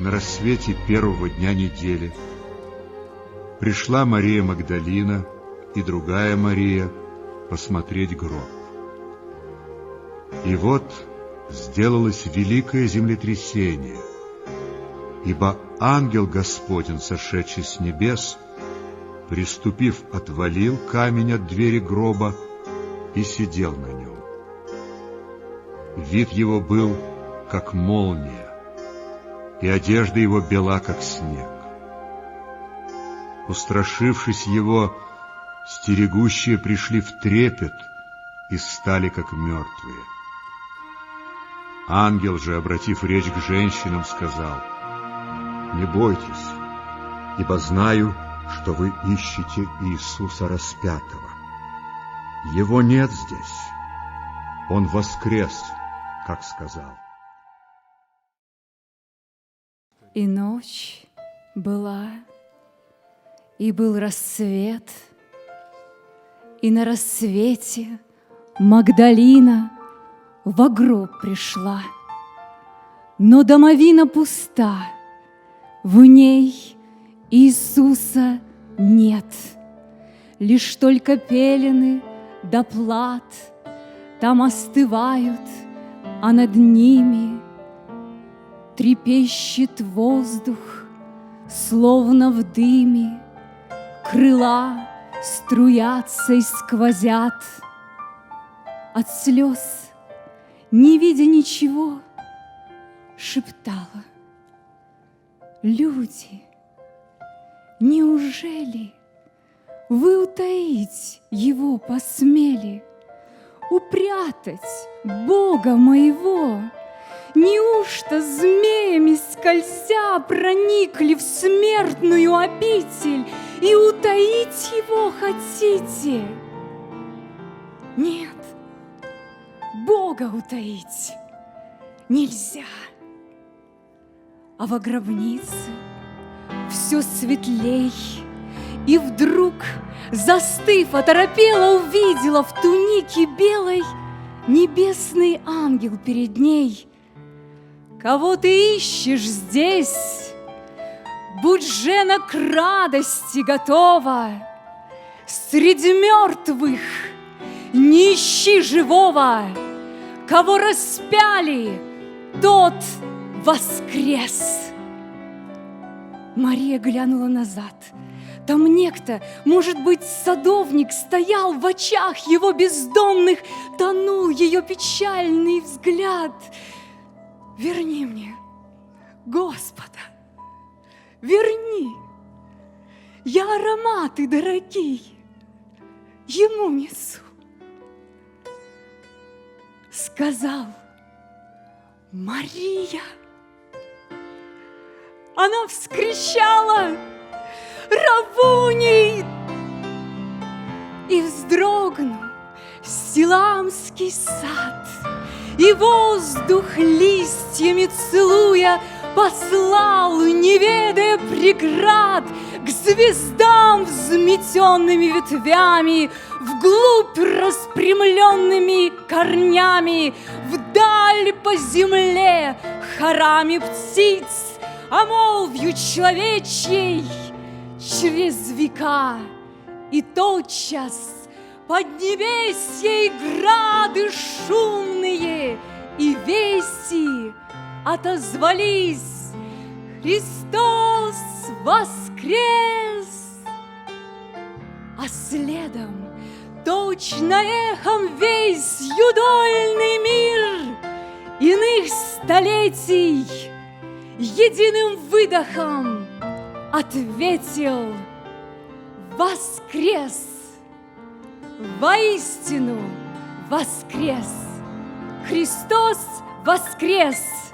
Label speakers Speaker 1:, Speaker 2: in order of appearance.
Speaker 1: на рассвете первого дня недели пришла Мария Магдалина и другая Мария посмотреть гроб. И вот сделалось великое землетрясение, ибо ангел Господень, сошедший с небес, приступив, отвалил камень от двери гроба и сидел на нем. Вид его был, как молния, и одежда его бела, как снег. Устрашившись его, стерегущие пришли в трепет и стали, как мертвые. Ангел же, обратив речь к женщинам, сказал, «Не бойтесь, ибо знаю, что вы ищете Иисуса распятого. Его нет здесь, Он воскрес, как сказал».
Speaker 2: И ночь была, и был рассвет, и на рассвете Магдалина в гроб пришла, но домовина пуста, в ней Иисуса нет, лишь только пелены да плат там остывают, а над ними трепещет воздух, словно в дыме, крыла струятся и сквозят. От слез не видя ничего, шептала. Люди, неужели вы утаить его посмели, упрятать Бога моего? Неужто проникли в смертную обитель и утаить его хотите? Нет, Бога утаить нельзя. А во гробнице все светлей, и вдруг, застыв, оторопела, увидела в тунике белой небесный ангел перед ней. Кого ты ищешь здесь? Будь жена к радости готова. Среди мертвых не ищи живого. Кого распяли, тот воскрес. Мария глянула назад. Там некто, может быть, садовник, стоял в очах его бездомных, тонул ее печальный взгляд. Верни мне, Господа, верни. Я ароматы дорогие ему несу сказал Мария. Она вскричала Равуни и вздрогнул Силамский сад, И воздух листьями целуя Послал, не ведая преград, К звездам взметенными ветвями Вглубь распрямленными корнями, Вдаль по земле хорами птиц, А молвью человечьей через века. И тотчас поднебесье грады шумные И веси отозвались Христос воскрес! А следом Точно эхом весь юдольный мир Иных столетий единым выдохом Ответил воскрес, воистину воскрес, Христос воскрес!